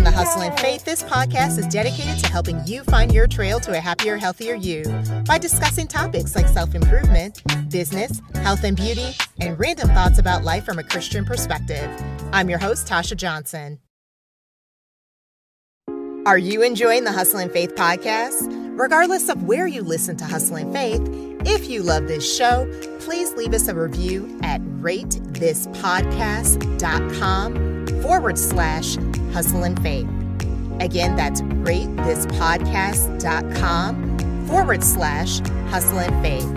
Welcome to Hustle in Faith. This podcast is dedicated to helping you find your trail to a happier, healthier you by discussing topics like self improvement, business, health and beauty, and random thoughts about life from a Christian perspective. I'm your host, Tasha Johnson. Are you enjoying the Hustle in Faith podcast? Regardless of where you listen to Hustle in Faith, if you love this show, please leave us a review at ratethispodcast.com forward slash hustle in faith. Again, that's ratethispodcast.com forward slash hustle in faith.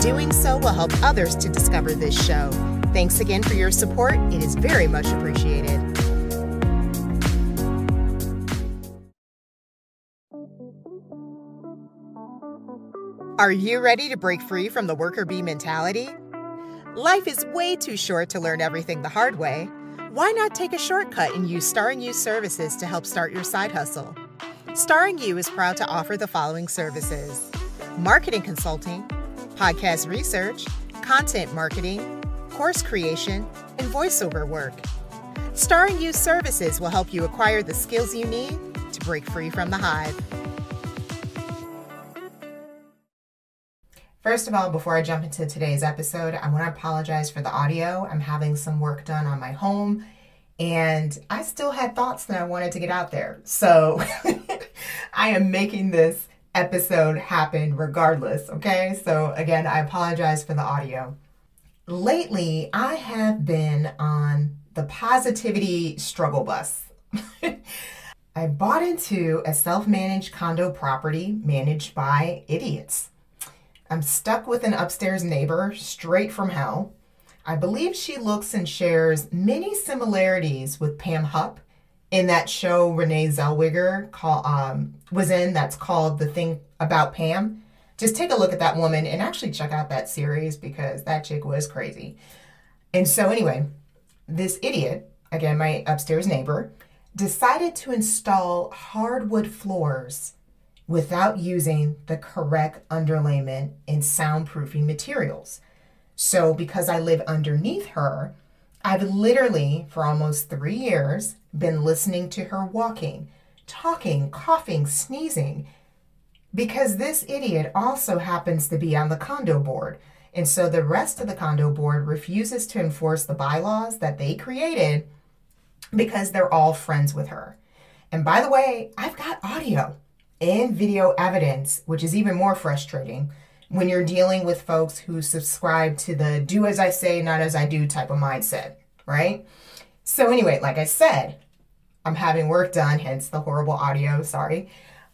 Doing so will help others to discover this show. Thanks again for your support. It is very much appreciated. Are you ready to break free from the worker bee mentality? Life is way too short to learn everything the hard way. Why not take a shortcut and use Starring You services to help start your side hustle? Starring You is proud to offer the following services marketing consulting, podcast research, content marketing, course creation, and voiceover work. Starring You services will help you acquire the skills you need to break free from the hive. First of all, before I jump into today's episode, I want to apologize for the audio. I'm having some work done on my home and I still had thoughts that I wanted to get out there. So I am making this episode happen regardless, okay? So again, I apologize for the audio. Lately, I have been on the positivity struggle bus. I bought into a self managed condo property managed by idiots. I'm stuck with an upstairs neighbor straight from hell. I believe she looks and shares many similarities with Pam Hupp in that show Renee Zellweger call, um, was in that's called The Thing About Pam. Just take a look at that woman and actually check out that series because that chick was crazy. And so, anyway, this idiot, again, my upstairs neighbor, decided to install hardwood floors without using the correct underlayment and soundproofing materials. So, because I live underneath her, I've literally, for almost three years, been listening to her walking, talking, coughing, sneezing, because this idiot also happens to be on the condo board. And so the rest of the condo board refuses to enforce the bylaws that they created because they're all friends with her. And by the way, I've got audio and video evidence, which is even more frustrating when you're dealing with folks who subscribe to the do as I say, not as I do type of mindset, right? So, anyway, like I said, I'm having work done, hence the horrible audio, sorry.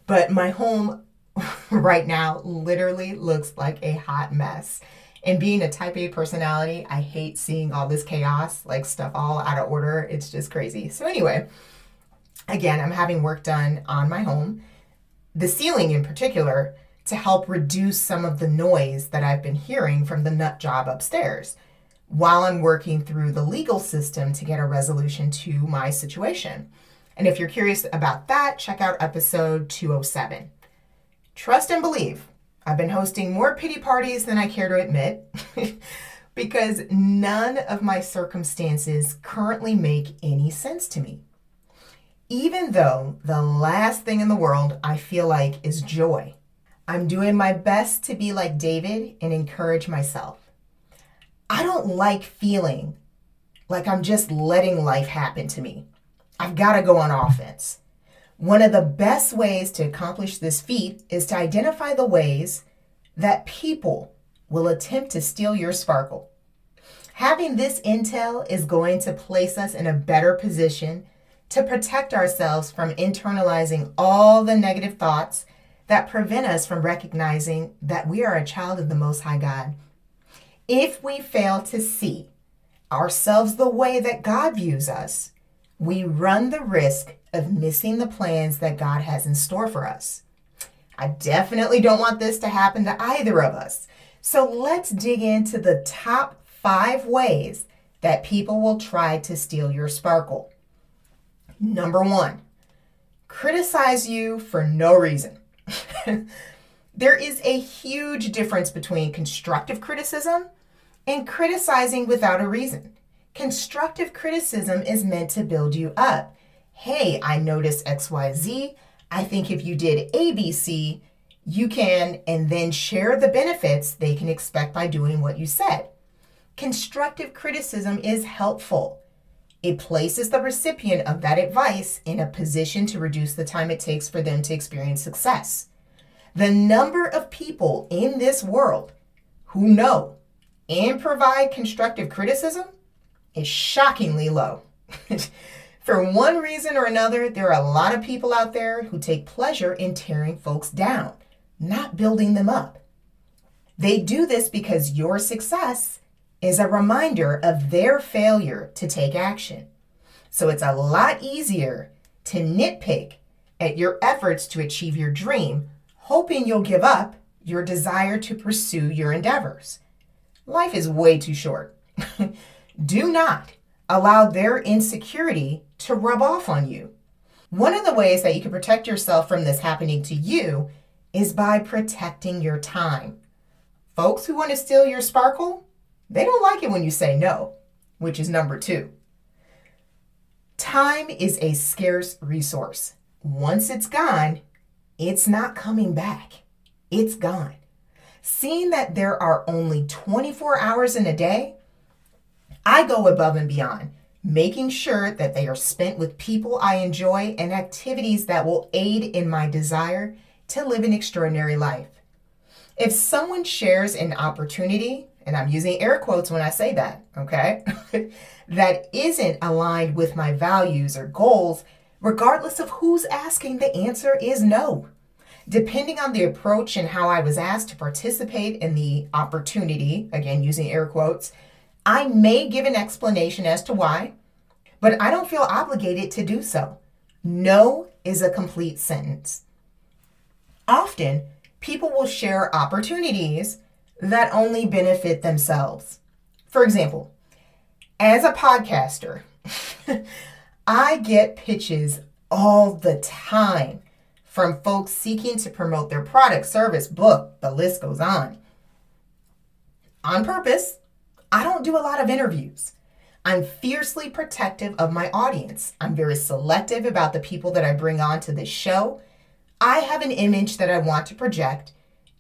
But my home right now literally looks like a hot mess. And being a type A personality, I hate seeing all this chaos, like stuff all out of order. It's just crazy. So, anyway, again, I'm having work done on my home the ceiling in particular to help reduce some of the noise that I've been hearing from the nut job upstairs while I'm working through the legal system to get a resolution to my situation. And if you're curious about that, check out episode 207. Trust and believe. I've been hosting more pity parties than I care to admit because none of my circumstances currently make any sense to me even though the last thing in the world I feel like is joy. I'm doing my best to be like David and encourage myself. I don't like feeling like I'm just letting life happen to me. I've got to go on offense. One of the best ways to accomplish this feat is to identify the ways that people will attempt to steal your sparkle. Having this intel is going to place us in a better position to protect ourselves from internalizing all the negative thoughts that prevent us from recognizing that we are a child of the Most High God. If we fail to see ourselves the way that God views us, we run the risk of missing the plans that God has in store for us. I definitely don't want this to happen to either of us. So let's dig into the top five ways that people will try to steal your sparkle. Number one, criticize you for no reason. there is a huge difference between constructive criticism and criticizing without a reason. Constructive criticism is meant to build you up, hey, I noticed XYZ. I think if you did ABC, you can, and then share the benefits they can expect by doing what you said. Constructive criticism is helpful. It places the recipient of that advice in a position to reduce the time it takes for them to experience success. The number of people in this world who know and provide constructive criticism is shockingly low. For one reason or another, there are a lot of people out there who take pleasure in tearing folks down, not building them up. They do this because your success is a reminder of their failure to take action. So it's a lot easier to nitpick at your efforts to achieve your dream, hoping you'll give up your desire to pursue your endeavors. Life is way too short. do not allow their insecurity to rub off on you. One of the ways that you can protect yourself from this happening to you is by protecting your time. Folks who want to steal your sparkle, they don't like it when you say no, which is number two. Time is a scarce resource. Once it's gone, it's not coming back. It's gone. Seeing that there are only 24 hours in a day, I go above and beyond, making sure that they are spent with people I enjoy and activities that will aid in my desire to live an extraordinary life. If someone shares an opportunity, and I'm using air quotes when I say that, okay, that isn't aligned with my values or goals, regardless of who's asking, the answer is no. Depending on the approach and how I was asked to participate in the opportunity, again using air quotes, I may give an explanation as to why, but I don't feel obligated to do so. No is a complete sentence. Often, people will share opportunities that only benefit themselves. For example, as a podcaster, I get pitches all the time from folks seeking to promote their product, service, book, the list goes on. On purpose, I don't do a lot of interviews. I'm fiercely protective of my audience. I'm very selective about the people that I bring on to this show. I have an image that I want to project,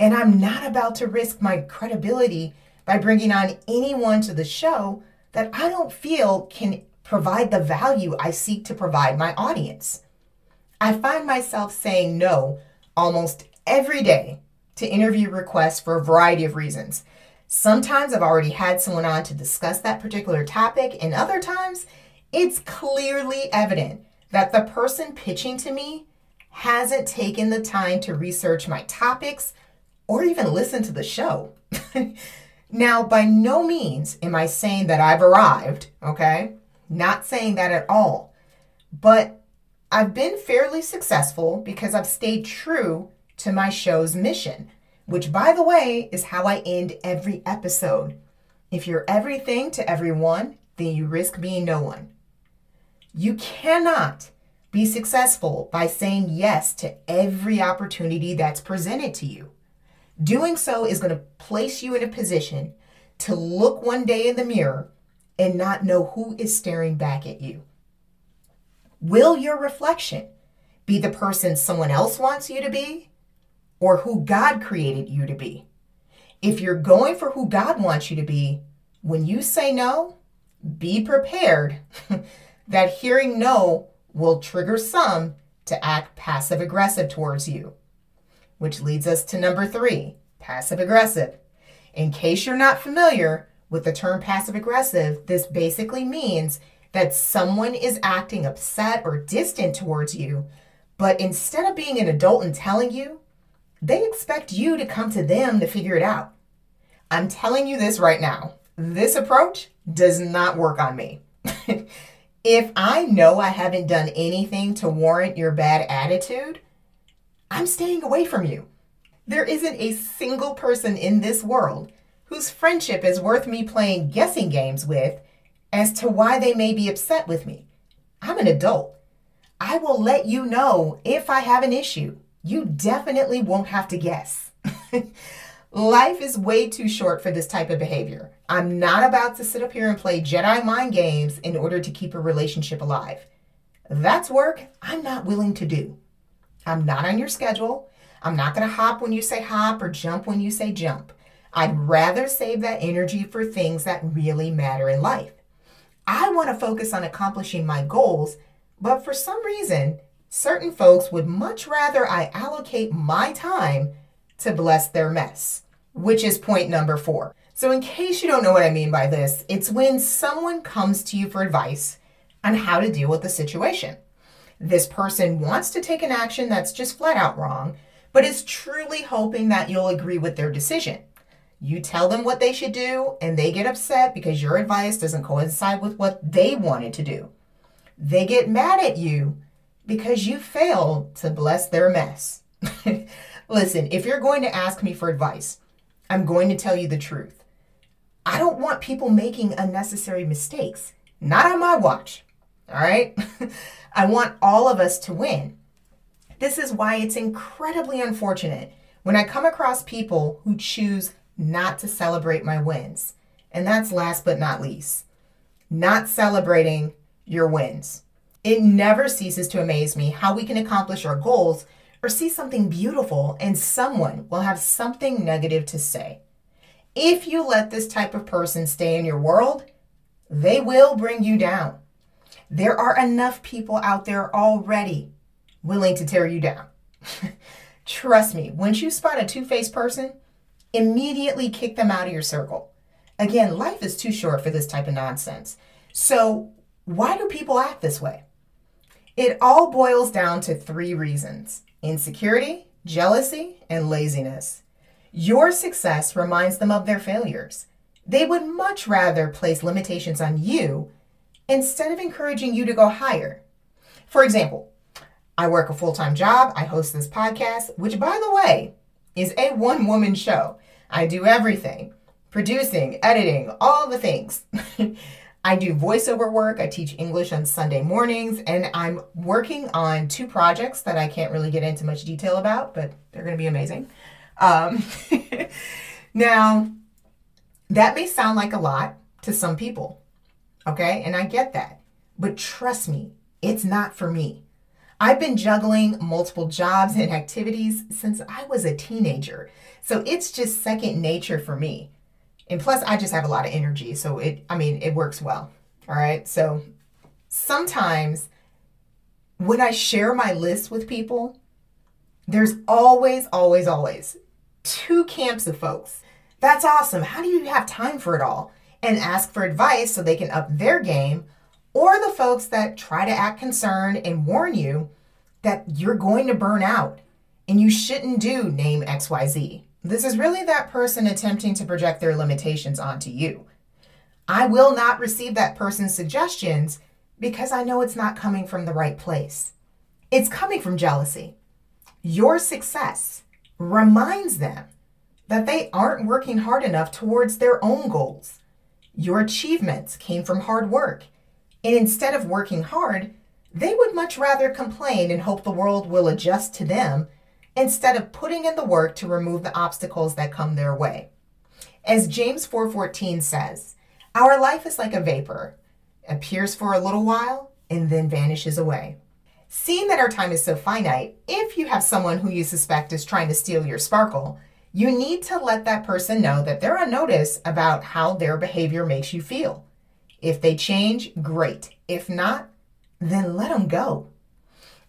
and I'm not about to risk my credibility by bringing on anyone to the show that I don't feel can provide the value I seek to provide my audience. I find myself saying no almost every day to interview requests for a variety of reasons. Sometimes I've already had someone on to discuss that particular topic, and other times it's clearly evident that the person pitching to me hasn't taken the time to research my topics or even listen to the show. now, by no means am I saying that I've arrived, okay? Not saying that at all. But I've been fairly successful because I've stayed true to my show's mission which, by the way, is how I end every episode. If you're everything to everyone, then you risk being no one. You cannot be successful by saying yes to every opportunity that's presented to you. Doing so is going to place you in a position to look one day in the mirror and not know who is staring back at you. Will your reflection be the person someone else wants you to be or who God created you to be. If you're going for who God wants you to be, when you say no, be prepared that hearing no will trigger some to act passive aggressive towards you. Which leads us to number three passive aggressive. In case you're not familiar with the term passive aggressive, this basically means that someone is acting upset or distant towards you, but instead of being an adult and telling you, they expect you to come to them to figure it out. I'm telling you this right now. This approach does not work on me. if I know I haven't done anything to warrant your bad attitude, I'm staying away from you. There isn't a single person in this world whose friendship is worth me playing guessing games with as to why they may be upset with me. I'm an adult. I will let you know if I have an issue you definitely won't have to guess. Life is way too short for this type of behavior. I'm not about to sit up here and play Jedi mind games in order to keep a relationship alive. That's work I'm not willing to do. I'm not on your schedule. I'm not going to hop when you say hop or jump when you say jump. I'd rather save that energy for things that really matter in life. I want to focus on accomplishing my goals, but for some reason, certain folks would much rather I allocate my time to bless their mess, which is point number four. So, in case you don't know what I mean by this, it's when someone comes to you for advice on how to deal with the situation. This person wants to take an action that's just flat out wrong, but is truly hoping that you'll agree with their decision. You tell them what they should do, and they get upset because your advice doesn't coincide with what they wanted to do. They get mad at you because you failed to bless their mess. Listen, if you're going to ask me for advice, I'm going to tell you the truth. I don't want people making unnecessary mistakes. Not on my watch. All right? I want all of us to win. This is why it's incredibly unfortunate when I come across people who choose not to celebrate my wins. And that's last but not least, not celebrating your wins. It never ceases to amaze me how we can accomplish our goals or see something beautiful and someone will have something negative to say. If you let this type of person stay in your world, they will bring you down. There are enough people out there already willing to tear you down. Trust me, once you spot a two faced person, immediately kick them out of your circle. Again, life is too short for this type of nonsense. So, why do people act this way? It all boils down to three reasons insecurity, jealousy, and laziness. Your success reminds them of their failures. They would much rather place limitations on you instead of encouraging you to go higher. For example, I work a full time job, I host this podcast, which, by the way, is a one woman show. I do everything producing, editing, all the things. I do voiceover work. I teach English on Sunday mornings, and I'm working on two projects that I can't really get into much detail about, but they're going to be amazing. Um, now, that may sound like a lot to some people, okay? And I get that. But trust me, it's not for me. I've been juggling multiple jobs and activities since I was a teenager. So it's just second nature for me. And plus, I just have a lot of energy. So it, I mean, it works well. All right. So sometimes when I share my list with people, there's always, always, always two camps of folks. That's awesome. How do you have time for it all? And ask for advice so they can up their game. Or the folks that try to act concerned and warn you that you're going to burn out and you shouldn't do name XYZ. This is really that person attempting to project their limitations onto you. I will not receive that person's suggestions because I know it's not coming from the right place. It's coming from jealousy. Your success reminds them that they aren't working hard enough towards their own goals. Your achievements came from hard work. And instead of working hard, they would much rather complain and hope the world will adjust to them instead of putting in the work to remove the obstacles that come their way. As James 4:14 says, our life is like a vapor, appears for a little while and then vanishes away. Seeing that our time is so finite, if you have someone who you suspect is trying to steal your sparkle, you need to let that person know that they're on notice about how their behavior makes you feel. If they change, great. If not, then let them go.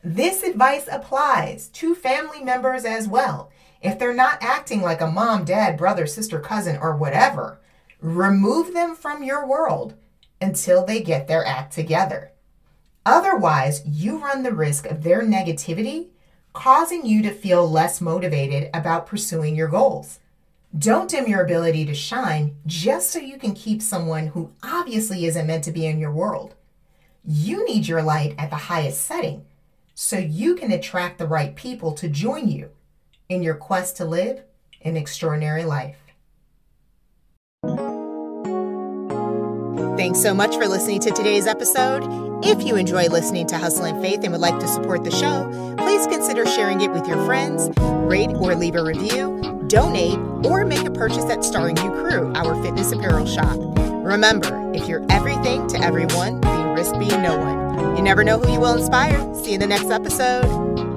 This advice applies to family members as well. If they're not acting like a mom, dad, brother, sister, cousin, or whatever, remove them from your world until they get their act together. Otherwise, you run the risk of their negativity causing you to feel less motivated about pursuing your goals. Don't dim your ability to shine just so you can keep someone who obviously isn't meant to be in your world. You need your light at the highest setting so you can attract the right people to join you in your quest to live an extraordinary life. Thanks so much for listening to today's episode. If you enjoy listening to Hustle in Faith and would like to support the show, please consider sharing it with your friends, rate or leave a review, donate, or make a purchase at Starring You Crew, our fitness apparel shop. Remember, if you're everything to everyone, be risk being no one. You never know who you will inspire. See you in the next episode.